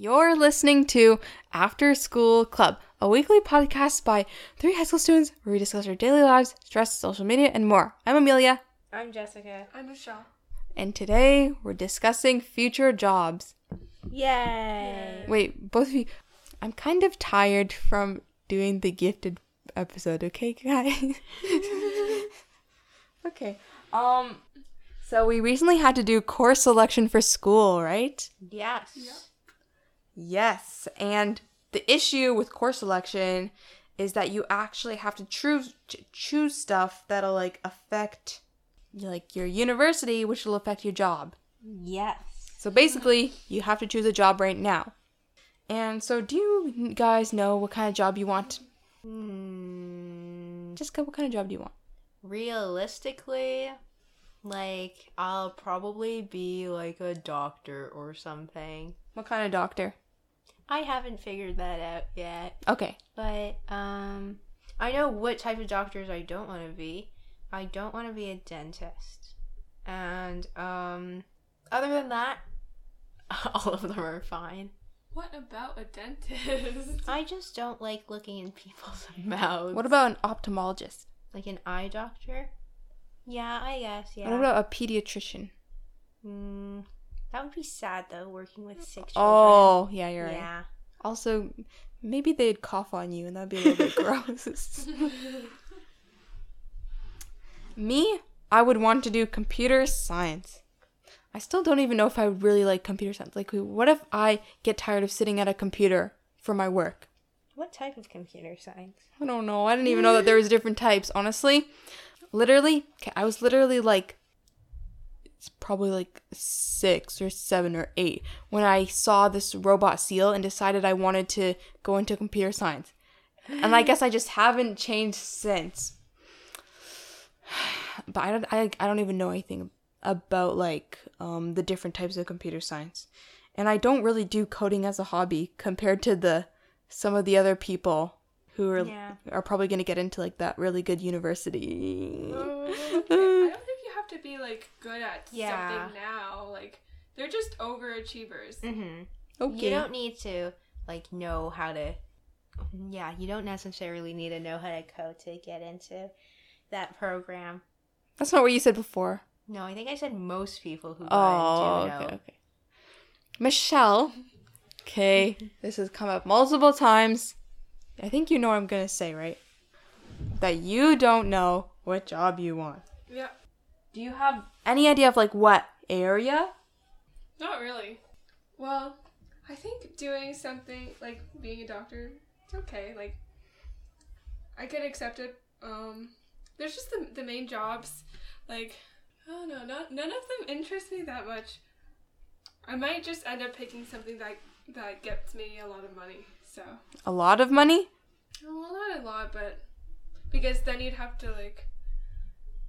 You're listening to After School Club, a weekly podcast by three high school students where we discuss our daily lives, stress, social media, and more. I'm Amelia, I'm Jessica. I'm Michelle. and today we're discussing future jobs. Yay! Wait, both of you, I'm kind of tired from doing the gifted episode, okay, guys? okay. Um, so we recently had to do course selection for school, right? Yes. Yes, and the issue with course selection is that you actually have to choose choose stuff that'll like affect like your university, which will affect your job. Yes. So basically, you have to choose a job right now. And so, do you guys know what kind of job you want? Hmm. Jessica, what kind of job do you want? Realistically, like I'll probably be like a doctor or something. What kind of doctor? I haven't figured that out yet, Okay. but um, I know what type of doctors I don't want to be. I don't want to be a dentist, and um, other than that, all of them are fine. What about a dentist? I just don't like looking in people's mouths. What about an ophthalmologist? like an eye doctor? Yeah, I guess. Yeah. What about a pediatrician? Mm, that would be sad though, working with sick children. Oh, yeah, you're right. yeah. Also, maybe they'd cough on you and that'd be a little bit gross. Me, I would want to do computer science. I still don't even know if I would really like computer science. Like, what if I get tired of sitting at a computer for my work? What type of computer science? I don't know. I didn't even know that there was different types. Honestly, literally, okay, I was literally like, it's probably like six or seven or eight when I saw this robot seal and decided I wanted to go into computer science. And I guess I just haven't changed since. But I don't. I, I don't even know anything about like um, the different types of computer science, and I don't really do coding as a hobby compared to the some of the other people who are Yeah. are probably going to get into like that really good university. I don't think you have to be like good at Yeah. something now. Like they're just overachievers. Mm-hmm. Okay. You don't need to like know how to. Yeah, you don't necessarily need to know how to code to get into that program. That's not what you said before. No, I think I said most people who Oh, got into okay, know. okay. Michelle. Okay, this has come up multiple times. I think you know what I'm gonna say, right? That you don't know what job you want. Yeah. Do you have any idea of like what area? Not really. Well, I think doing something like being a doctor, it's okay. Like I could accept it. Um there's just the the main jobs. Like I don't not none of them interest me that much. I might just end up picking something that that gets me a lot of money. So A lot of money? well, not a lot, but because then you'd have to like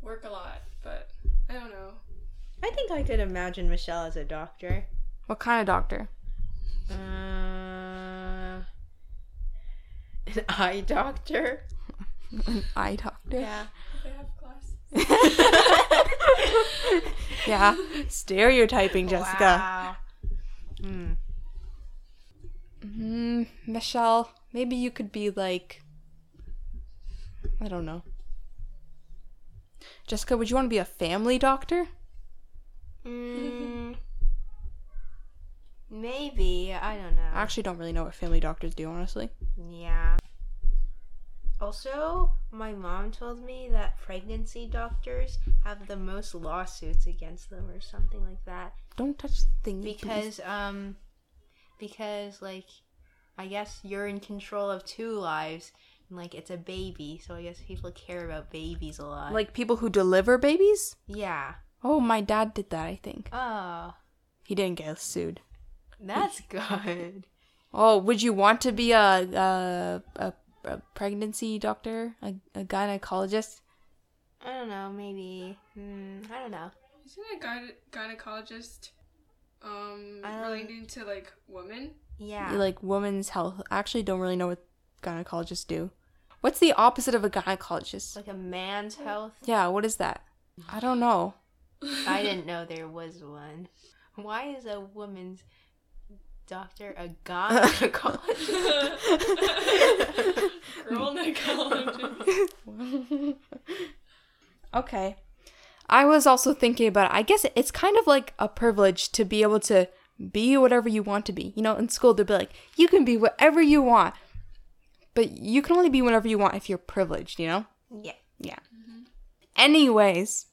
work a lot. But I don't know. I think I could imagine Michelle as a doctor. What kind of doctor? Uh, an eye doctor. An eye doctor. Yeah. They have class. Yeah. Stereotyping, Jessica. Wow. Hmm. Mm, Michelle, maybe you could be like I don't know. Jessica, would you want to be a family doctor? Mm, maybe. I don't know. I actually don't really know what family doctors do, honestly. Yeah. Also, my mom told me that pregnancy doctors have the most lawsuits against them or something like that. Don't touch the thing please. Because um because like I guess you're in control of two lives like it's a baby, so I guess people care about babies a lot. like people who deliver babies? yeah. Oh, my dad did that, I think. Oh, He didn't get sued. that's good. Oh, would you want to be a a, a, a pregnancy doctor, a, a gynecologist? I don't know, maybe. Hmm, I don't know. Isn't a gyne- gynecologist um Um, relating to like women? Yeah. Like women's health. I actually don't really know what gynecologists do. What's the opposite of a gynecologist? like a man's health. Yeah, what is that? I don't know. I didn't know there was one. Why is a woman's doctor, a gynecologist. Girl gynecologist. Okay. I was also thinking about. I guess it's kind of like a privilege to be able to be whatever you want to be. You know, in school, they'll be like, you can be whatever you want. But you can only be whatever you want if you're privileged, you know? yeah. Yeah. Anyways,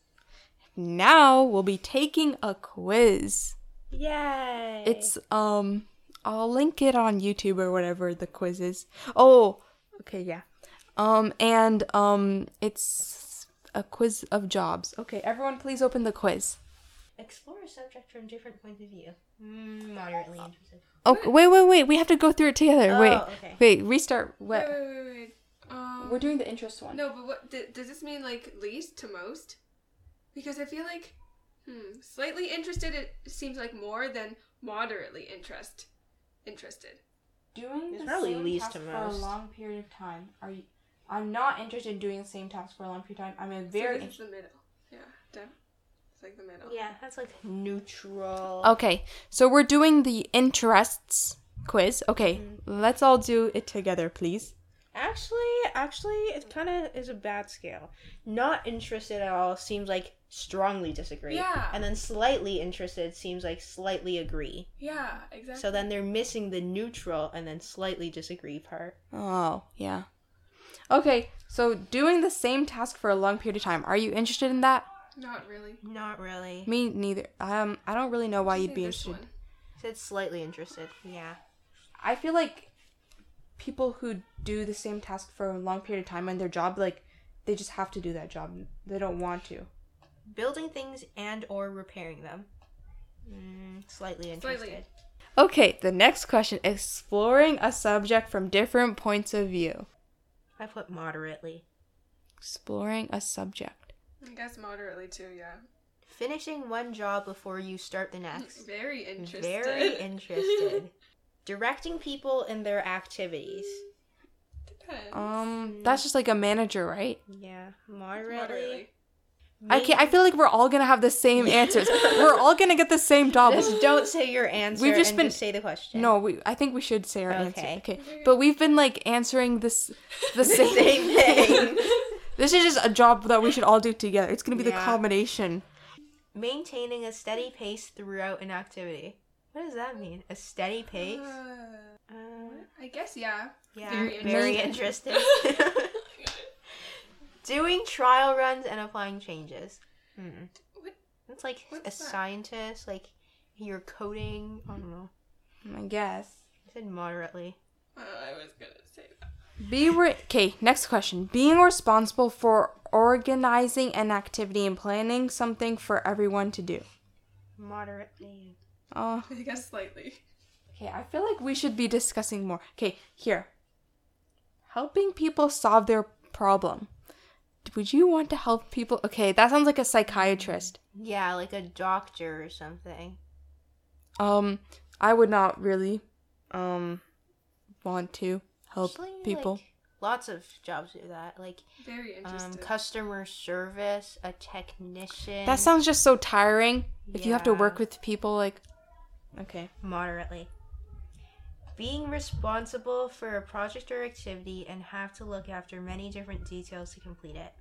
now we'll be taking a quiz. Yay. It's, um, I'll link it on YouTube or whatever the quiz is. Oh, okay, yeah. Um, and, um, it's a quiz of jobs. Okay, everyone please open the quiz. Explore a subject from different points of view. Mm, moderately interested. Oh, wait, wait, wait. We have to go through it together. Oh, wait, okay. wait. Restart. What? wait, wait, wait. Um, We're doing the interest one. No, but what d- does this mean? Like least to most? Because I feel like, hmm, slightly interested. It seems like more than moderately interest interested. Doing It's the probably same least task to for most. a long period of time. Are you? I'm not interested in doing the same task for a long period of time. I'm a So very. this is the middle. Yeah, done. It's like the middle. Yeah, that's like neutral. okay, so we're doing the interests quiz. Okay, mm-hmm. let's all do it together, please. Actually, actually, it kind of is a bad scale. Not interested at all seems like strongly disagree. Yeah. And then slightly interested seems like slightly agree. Yeah, exactly. So then they're missing the neutral and then slightly disagree part. Oh, yeah. Okay, so doing the same task for a long period of time. Are you interested in that? Not really. Not really. Me neither. Um, I don't really know why you'd be interested. one. Said slightly interested. Yeah. I feel like people who do the same task for a long period of time in their job, like they just have to do that job. They don't want to. Building things and or repairing them. Mm, slightly interested. Slightly. Okay, the next question: exploring a subject from different points of view. I put moderately. Exploring a subject. I guess moderately too. Yeah. Finishing one job before you start the next. Very interested. Very interested. Directing people in their activities. Depends. Um, that's just like a manager, right? Yeah, moderately. moderately. I can't, I feel like we're all gonna have the same answers. we're all gonna get the same job. Just don't say your answer We've just and been- just say the question. No, we. I think we should say our answer. Okay. Okay, but we've been like answering this the the same. same thing. This is just a job that we should all do together. It's gonna be the combination. Maintaining a steady pace throughout an activity. What does that mean? A steady pace? Uh, Uh, I guess yeah. yeah, Very very, interesting. interested. Doing trial runs and applying changes. Hmm. What? It's like a that? scientist, like you're coding. I don't know. I guess. I said moderately. Uh, I was gonna say that. Be re- okay. Next question: Being responsible for organizing an activity and planning something for everyone to do. Moderately. Oh, I guess slightly. okay. I feel like we should be discussing more. Okay, here. Helping people solve their problem. Would you want to help people? Okay, that sounds like a psychiatrist. Yeah, like a doctor or something. Um, I would not really, um, want to help Actually, people. like, lots of jobs do that. Like Very um, customer service, a technician. that sounds just so tiring. If you have to work with people, like, okay. moderately. Being responsible for a project or activity and have to look after many different details to complete it.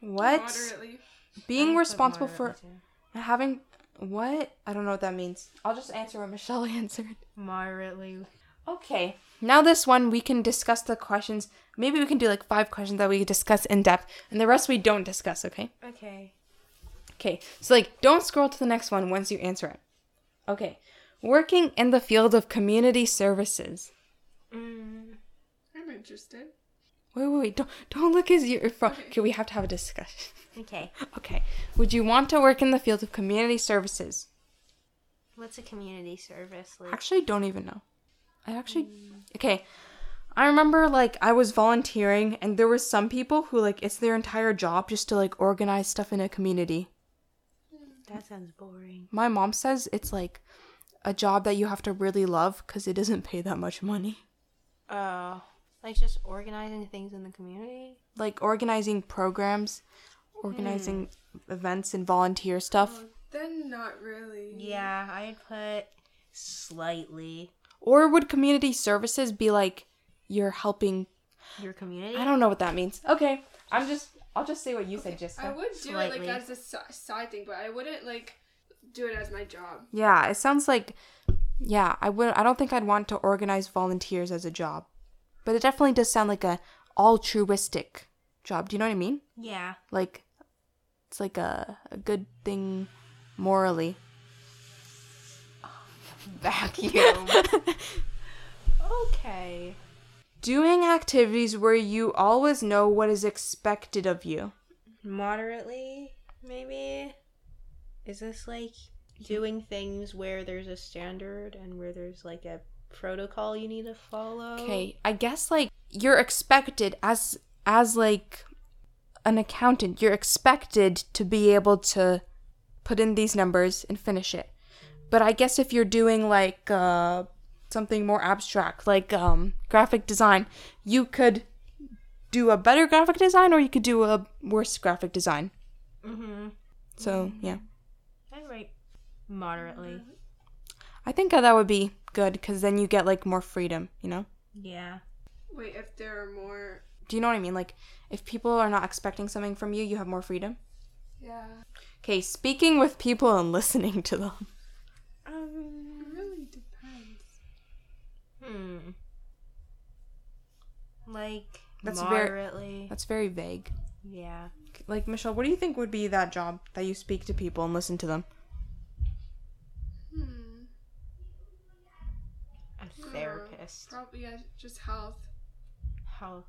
What? Moderately. Being responsible for too. having what? I don't know what that means. I'll just answer what Michelle answered. Moderately. Okay. Now this one we can discuss the questions. Maybe we can do like five questions that we discuss in depth, and the rest we don't discuss. Okay. Okay. Okay. So like, don't scroll to the next one once you answer it. Okay. Working in the field of community services. Mm, I'm interested. Wait, wait, wait! Don't don't look as your phone. Okay, we have to have a discussion. okay. Okay. Would you want to work in the field of community services? What's a community service like? actually don't even know. I actually okay. I remember like I was volunteering and there were some people who like it's their entire job just to like organize stuff in a community. That sounds boring. My mom says it's like a job that you have to really love cuz it doesn't pay that much money. Oh, like just organizing things in the community. Like organizing programs, organizing hmm. events and volunteer stuff. Oh, then not really. Yeah, I'd put slightly. Or would community services be like you're helping? Your community. I don't know what that means. Okay, I'm just. I'll just say what you said, just. I would do it like as a side thing, but I wouldn't like do it as my job. Yeah, it sounds like. Yeah, I would. I don't think I'd want to organize volunteers as a job, but it definitely does sound like a altruistic job. Do you know what I mean? Yeah. Like, it's like a a good thing morally. Vacuum. okay. Doing activities where you always know what is expected of you. Moderately, maybe. Is this like doing things where there's a standard and where there's like a protocol you need to follow? Okay, I guess like you're expected as as like an accountant, you're expected to be able to put in these numbers and finish it. But I guess if you're doing like uh something more abstract like um graphic design, you could do a better graphic design or you could do a worse graphic design. Mm-hmm. So, yeah. I write moderately. I think that would be good cuz then you get like more freedom, you know? Yeah. Wait, if there are more. Do you know what I mean? Like if people are not expecting something from you, you have more freedom. Yeah. Okay, speaking with people and listening to them. Um. It really depends. Hmm. Like That's very- moderately. That's very vague. yeah. Like Michelle, what do you think would be that job that you speak to people and listen to them? Hmm. A therapist. Probably yeah, just health. How?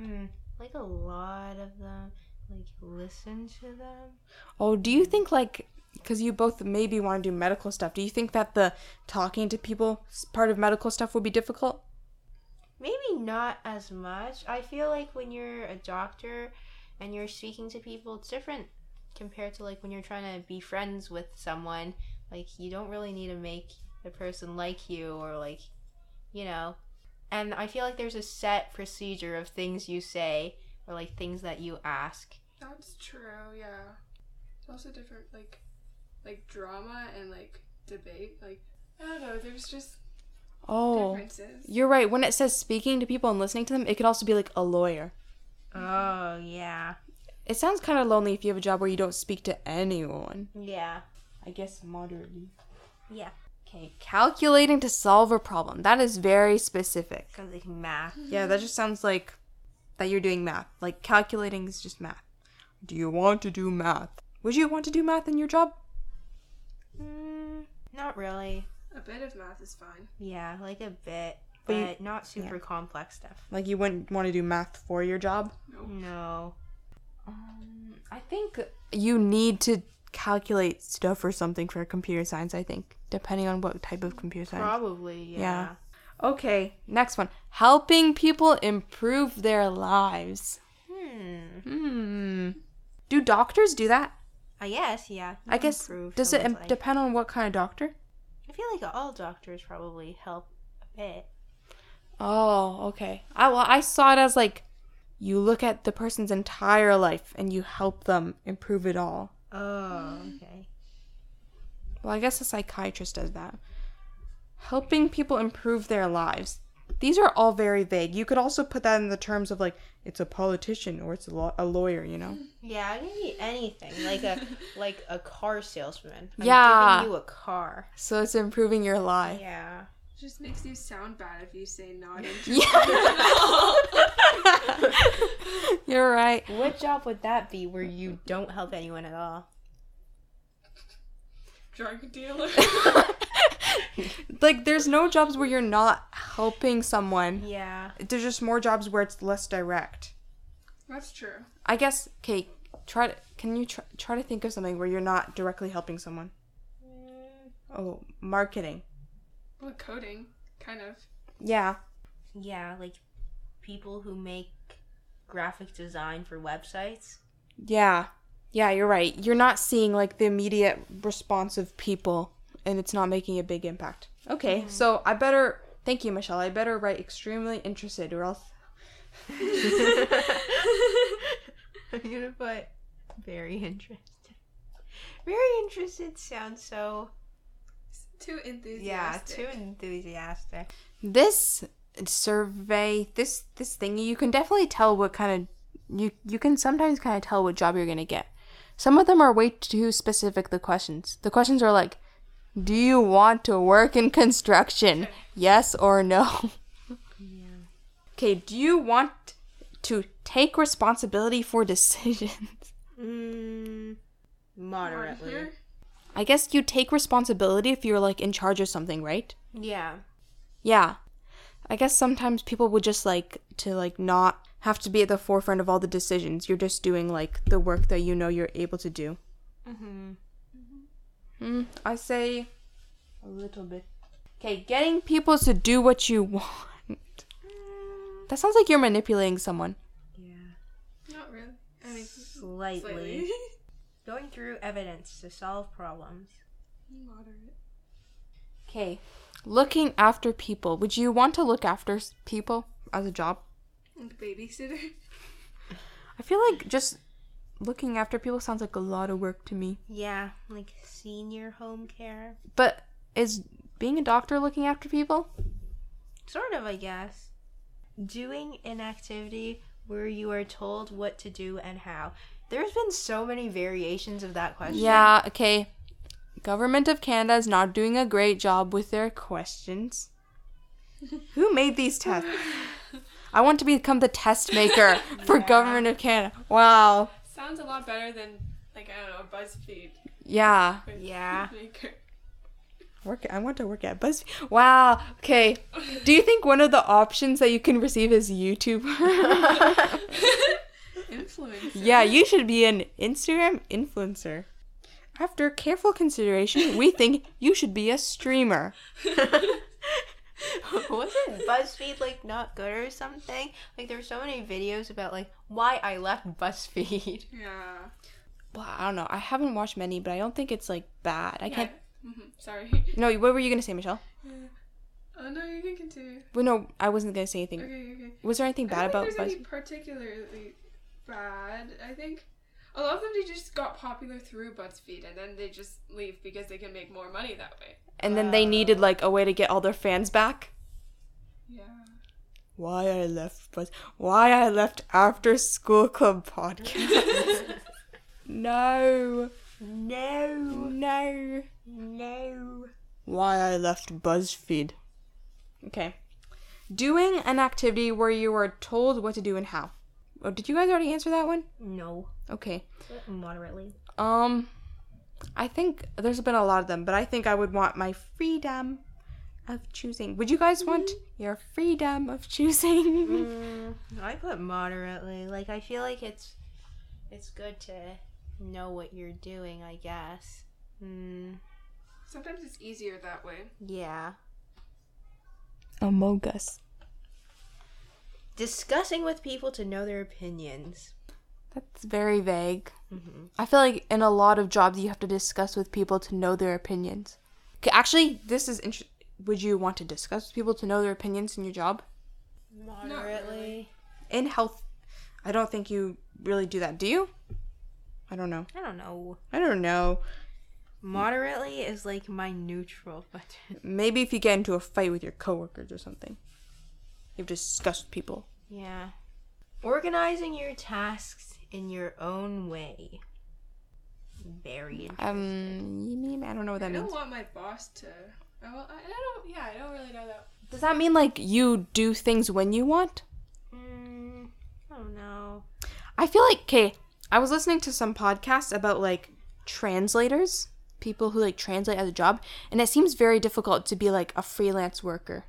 Mm, like a lot of them. Like listen to them. Oh, do you think like because you both maybe want to do medical stuff, do you think that the talking to people part of medical stuff would be difficult? Maybe not as much. I feel like when you're a doctor and you're speaking to people, it's different compared to like when you're trying to be friends with someone. Like you don't really need to make the person like you or like, you know. And I feel like there's a set procedure of things you say or like things that you ask. That's true. Yeah. It's also different, like, like drama and like debate. Like I don't know. There's just Oh, differences. you're right. When it says speaking to people and listening to them, it could also be like a lawyer. Oh, yeah. It sounds kind of lonely if you have a job where you don't speak to anyone. Yeah. I guess moderately. Yeah. Okay, calculating to solve a problem. That is very specific. Because like math. Yeah, that just sounds like that you're doing math. Like calculating is just math. Do you want to do math? Would you want to do math in your job? Mm, not really. A bit of math is fine. Yeah, like a bit, But but, you- not super complex stuff. Like you wouldn't want to do math for your job? No. Um, I think you need to calculate stuff or something for computer science, I think, depending on what type of computer science. Probably, yeah. Yeah. Okay, next one. Helping people improve their lives. Hmm. Hmm. Do doctors do that? I guess, yeah. I guess does it depend on what kind of doctor? I feel like all doctors probably help a bit. Oh, okay. I well, I saw it as like you look at the person's entire life and you help them improve it all. Oh, okay. Well, I guess a psychiatrist does that. Helping people improve their lives. These are all very vague. You could also put that in the terms of like it's a politician or it's a, law- a lawyer, you know. Yeah, it can be anything. Like a like a car salesman. I'm Yeah. giving you a car. So it's improving your life. Yeah. It just makes you sound bad if you say not Yeah. You're right. What job would that be where you don't help anyone at all? drug dealer. Like there's no jobs where you're not helping someone. Yeah. There's just more jobs where it's less direct. That's true. I guess. Okay, try to. Can you try, try to think of something where you're not directly helping someone? Mm. Oh, marketing. Well, coding, kind of. Yeah. Yeah, like people who make graphic design for websites. Yeah. Yeah, you're right. You're not seeing like the immediate response of people and it's not making a big impact. Okay, mm-hmm. so I better thank you, Michelle. I better write extremely interested or else I'm gonna put very interested. Very interested sounds so Too enthusiastic. Yeah, too enthusiastic. This survey, this this thing, you can definitely tell what kind of you you can sometimes kind of tell what job you're gonna get. Some of them are way too specific. The questions, the questions are like, "Do you want to work in construction? Yes or no." Okay. Do you want to take responsibility for decisions? Mm, moderately. I guess you take responsibility if you're like in charge of something, right? Yeah. Yeah. I guess sometimes people would just like to like not have to be at the forefront of all the decisions. You're just doing like the work that you know you're able to do. Mm-hmm. Hmm. I say a little bit. Okay, getting people to do what you want. That sounds like you're manipulating someone. Yeah. Not really. I mean, Slightly. slightly. Going through evidence to solve problems. Moderate. Okay. Looking after people. Would you want to look after people as a job? Like babysitter. I feel like just looking after people sounds like a lot of work to me. Yeah, like senior home care. But is being a doctor looking after people? Sort of, I guess. Doing an activity where you are told what to do and how. There's been so many variations of that question. Yeah, okay. Government of Canada is not doing a great job with their questions. Who made these tests? I want to become the test maker for Government of Canada. Wow. Sounds a lot better than like I don't know BuzzFeed. Yeah. Yeah. Work I want to work at BuzzFeed. Wow. Okay. Do you think one of the options that you can receive is YouTube? influencer. yeah, you should be an Instagram influencer. After careful consideration, we think you should be a streamer. Wasn't BuzzFeed like not good or something? Like there were so many videos about like why I left BuzzFeed. Yeah. Well, I don't know. I haven't watched many, but I don't think it's like bad. I yeah. can't. hmm Sorry. No, what were you gonna say, Michelle? Oh no, you can continue. Well, no, I wasn't gonna say anything. Okay, okay. Was there anything I bad don't about think there's BuzzFeed? any particularly bad. I think a lot of them they just got popular through BuzzFeed and then they just leave because they can make more money that way. And then they needed like a way to get all their fans back. Yeah. Why I left Buzz? Why I left after school club podcast? no, No. no. No. Why I left BuzzFeed. Okay. Doing an activity where you are told what to do and how. Oh, did you guys already answer that one? No. Okay. Moderately. Um, I think there's been a lot of them, but I think I would want my freedom of choosing. Would you guys want your freedom of choosing? Mm, I put moderately. Like I feel like it's it's good to know what you're doing, I guess. Mm, Sometimes it's easier that way. yeah. Among Us. Discussing with people to know their opinions. That's very vague. Mhm. I feel like in a lot of jobs you have to discuss with people to know their opinions. Okay, actually, this is interesting. Would you want to discuss with people to know their opinions in your job? Moderately. In health, I don't think you really do that. Do you? I don't know. I don't know. I don't know. Moderately is like my neutral button. Maybe if you get into a fight with your coworkers or something, you have to discuss with people. Yeah. Organizing your tasks in your own way. Very interesting. Um, you mean I don't know what that means. I don't means. want my boss to. Oh, well, I, I don't. Yeah, I don't really know that. Does that mean like you do things when you want? Mm, I don't know. I feel like okay. I was listening to some podcasts about like translators, people who like translate as a job, and it seems very difficult to be like a freelance worker.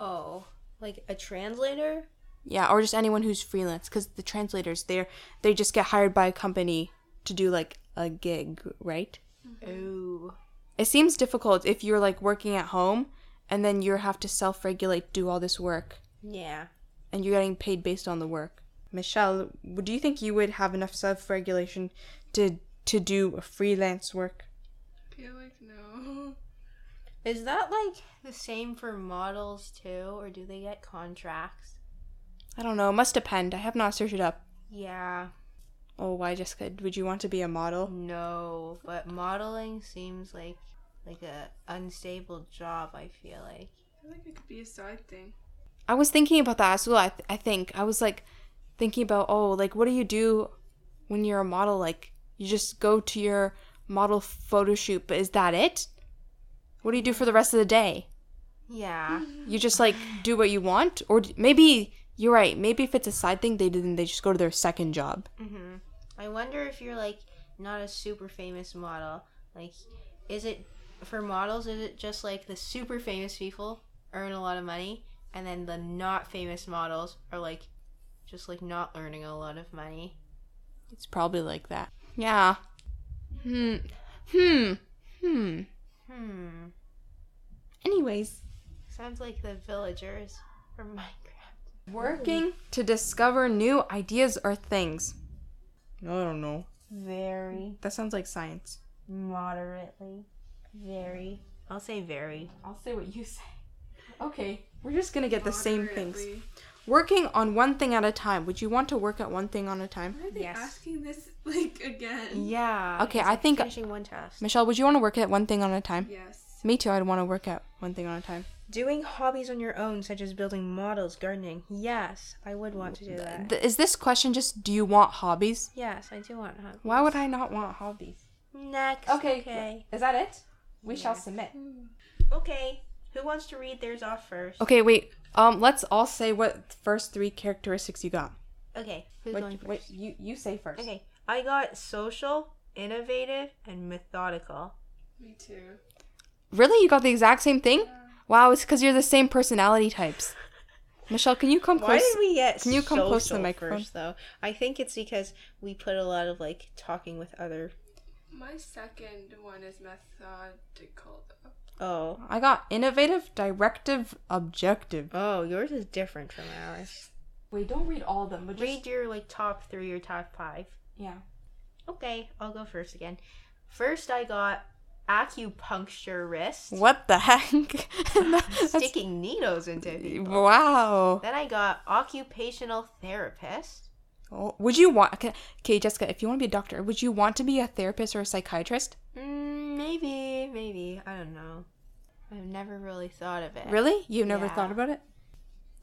Oh, like a translator? Yeah, or just anyone who's freelance because the translators they're they just get hired by a company to do like a gig, right? Oh. It seems difficult if you're like working at home and then you have to self-regulate, do all this work, Yeah. and you're getting paid based on the work. Michelle, do you think you would have enough self-regulation to to do freelance work? I feel like no. Is that like the same for models too, or do they get contracts? I don't know. It must depend. I have not searched it up. Yeah. Oh, why, Jessica? Would you want to be a model? No, but modeling seems like like a unstable job. I feel like. I feel like it could be a side thing. I was thinking about that as well. I, th- I think I was like thinking about oh, like what do you do when you're a model? Like you just go to your model photo shoot, but is that it? What do you do for the rest of the day? Yeah. You just like do what you want, or d- maybe you're right. Maybe if it's a side thing, they didn't. They just go to their second job. hmm I wonder if you're like not a super famous model. Like, is it for models? Is it just like the super famous people earn a lot of money, and then the not famous models are like just like not earning a lot of money? It's probably like that. Yeah. Hmm. Hmm. Hmm. Hmm. Anyways, Sounds like the villagers from Minecraft. working to discover new ideas or things. I don't know. Very That sounds like science. moderately. Very. I'll say very. I'll say what you say. Okay, we're just gonna get the same things. Moderately. Working on one thing at a time. Would you want to work at one thing on a time? Why are they Yes. asking this like again? Yeah. Okay, I think- finishing one task. Michelle, would you want to work at one thing on a time? Yes. Me too. I'd want to work at one thing on a time. Doing hobbies on your own, such as building models, gardening. Yes, I would want to do that. Th- is this question just do you want hobbies? Yes, I do want hobbies. Why would I not want hobbies? Next. Okay. Okay. Is that it? We shall submit. Hmm. Okay. Who wants to read theirs off first? Okay, wait. Um, let's all say what first three characteristics you got. Okay. Who's Wait, going first? wait, you you say first. Okay. I got social, innovative, and methodical. Me too. Really, you got the exact same thing? Wow, it's because you're the same personality types. Michelle, can you come close? Why did we get Can you come close to the microphone? first, though? I think it's because we put a lot of like talking with other. My second one is methodical. though. Oh. I got innovative, directive, objective. Oh, yours is different from ours. Wait, don't read all of them, but Read your like top three or top five. yeah. Okay, I'll go first again. First, I got acupuncturist, What the heck? Sticking needles into people. wow. Then I got occupational therapist. Oh, would you want? Okay, okay, Jessica, if you want to be a doctor, would you want to be a therapist or a psychiatrist? Mm, maybe, maybe. I don't know. I've never really thought of it. Really? You've never Yeah. thought about it?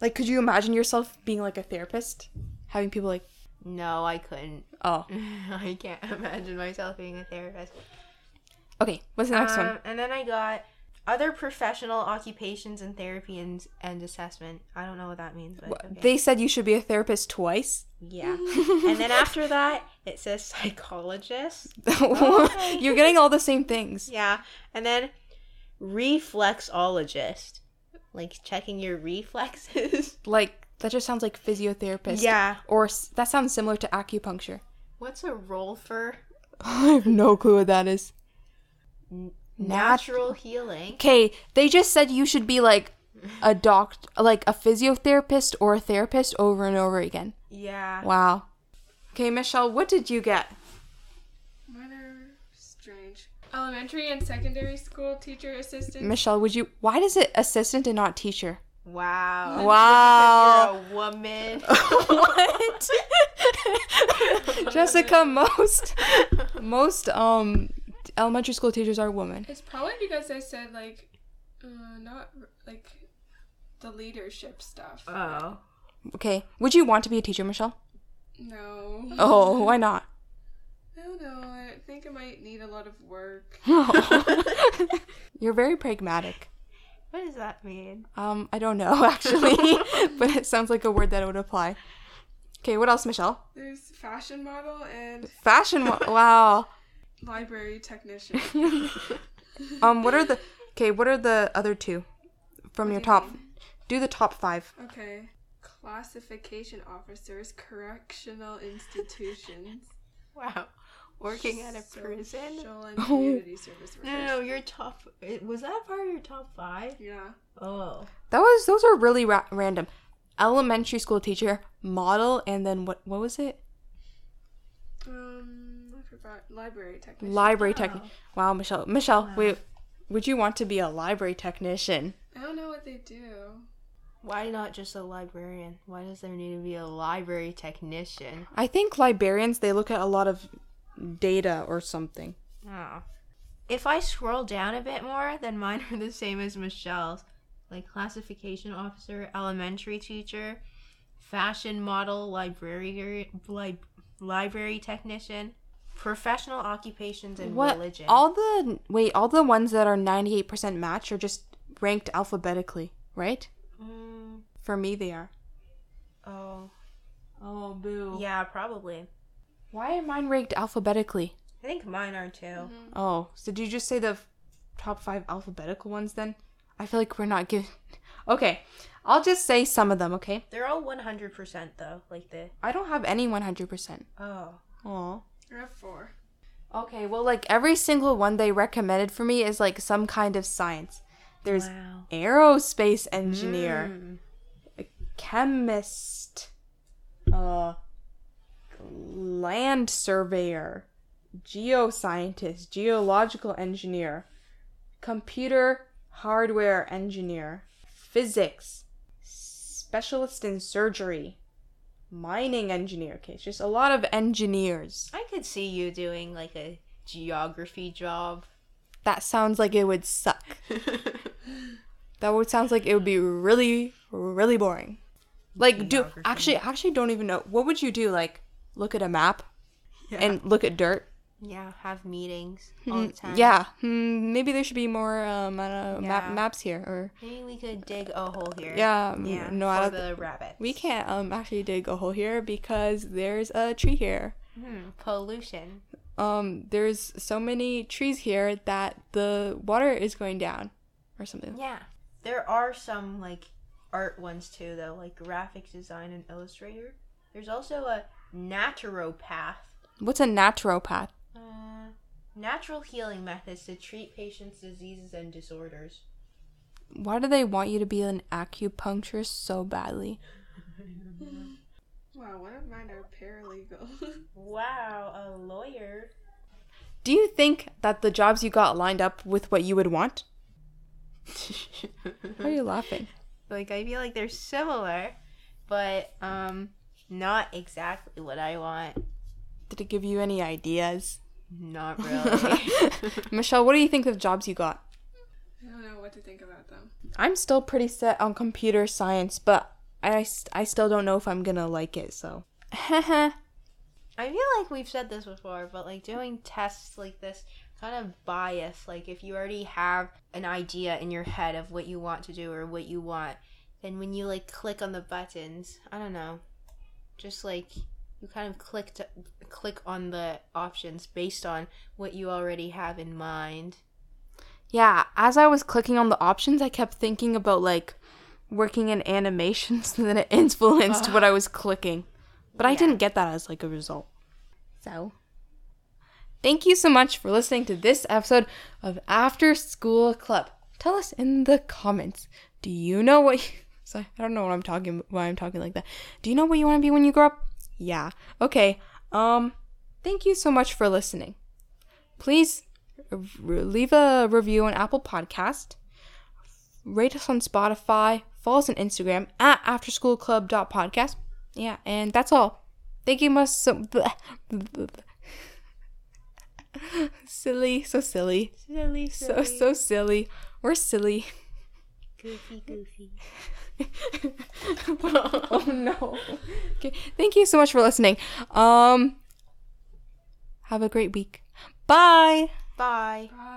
Like, could you imagine yourself being like a therapist, having people like, No, I couldn't. oh, I can't imagine myself being a therapist. okay. What's the next one? Um, And then I got other professional occupations and therapy and, and assessment. I don't know what that means, but okay. They said you should be a therapist twice. yeah. and then after that, it says psychologist. Okay. Oh You're getting all the same things. Yeah. And then reflexologist. Like checking your reflexes. Like that just sounds like physiotherapist. yeah. Or that sounds similar to acupuncture. What's a Rolfer I have no clue what that is. Natural healing? Okay, they just said you should be like a doc, like a physiotherapist or a therapist over and over again. Yeah. Wow. Okay, Michelle, what did you get? Mine are strange. Elementary and secondary school teacher assistant. Michelle, would you? Why does it assistant and not teacher? Wow. Wow. You're a woman. what? Jessica, most most um elementary school teachers are women. It's probably because I said like, uh, not like the leadership stuff. Oh. Okay, would you want to be a teacher, Michelle? No. Oh, why not? I don't know. I think I might need a lot of work. You're very pragmatic. What does that mean? Um, I don't know actually, but it sounds like a word that would apply. Okay, what else, Michelle? There's fashion model and Fashion. Wa- wow. Library technician. Um, what are the? Okay, what are the other two from your do you top? Do the top five. Okay. Classification officers, correctional institutions. Wow. Working at a prison? Social and community service No, no, no, your top. Was that part of your top five? Yeah. Oh. That was those are really ra- random. Elementary school teacher, model, and then what? What was it? Um, I. Library technician. Library technician. Wow, Michelle. Michelle, wait. Would you want to be a library technician? I don't know what they do. Why not just a librarian? Why does there need to be a library technician? I think librarians they look at a lot of data or something. Oh. if I scroll down a bit more, then mine are the same as Michelle's. Like classification officer, elementary teacher, fashion model, library, li- library technician, professional occupations, and What? religion. All the wait, all the ones that are ninety eight percent match are just ranked alphabetically, right? Mm, For me, they are. oh, Oh, boo. yeah, probably. Why are mine ranked alphabetically? I think mine are too. Oh, so did you just say the f- top five alphabetical ones then? I feel like we're not giving. Okay, I'll just say some of them. Okay, They're all 100% though. Like the. I don't have any one hundred percent. Oh. Oh. I have four. Okay, well, like every single one they recommended for me is like some kind of science. There's Wow. aerospace engineer, Mm. chemist, uh, land surveyor, geoscientist, geological engineer, computer hardware engineer, physics, specialist in surgery, mining engineer. case. just a lot of engineers. I could see you doing like a geography job. That sounds like it would suck. That would sounds like it would be really, really boring. Like, do actually, actually, don't even know. What would you do? Like, look at a map and look at dirt. Yeah, have meetings all the time. Yeah, hmm, maybe there should be more um, I don't know, map, maps here. Or Maybe we could dig a hole here. yeah, Yeah. no, I for don't. the rabbits. we can't um actually dig a hole here because there's a tree here. Hmm, pollution. Um, there's so many trees here that the water is going down, or something. Yeah. There are some like art ones too though, like graphic design and illustrator. There's also a naturopath. What's a naturopath? Uh, natural healing methods to treat patients' diseases and disorders. Why do they want you to be an acupuncturist so badly? Wow, one of mine are paralegal. Wow, a lawyer. Do you think that the jobs you got lined up with what you would want? Why are you laughing? like I feel like they're similar, but um not exactly what I want. Did it give you any ideas? Not really. Michelle, what do you think of jobs you got? I don't know what to think about them. I'm still pretty set on computer science, but I, I still don't know if I'm gonna like it, so. I feel like we've said this before, but like doing tests like this kind of bias. Like if you already have an idea in your head of what you want to do or what you want, then when you like click on the buttons, I don't know, just like you kind of click to click on the options based on what you already have in mind. yeah, as I was clicking on the options, I kept thinking about like working in animations, and then it influenced what I was clicking. But I didn't get that as like a result. So. Thank you so much for listening to this episode of After School Club. Tell us in the comments. Do you know what? You, sorry, I don't know what I'm talking. Why I'm talking like that. Do you know what you want to be when you grow up? Yeah. Okay. Um. Thank you so much for listening. Please leave a review on Apple Podcast. Rate us on Spotify. Follow us on Instagram at afterschoolclub.podcast. Yeah, and that's all. Thank you much so silly, so silly. Silly, So so silly. We're silly. goofy, goofy. oh no. Okay. Thank you so much for listening. Um have a great week. Bye. Bye. Bye.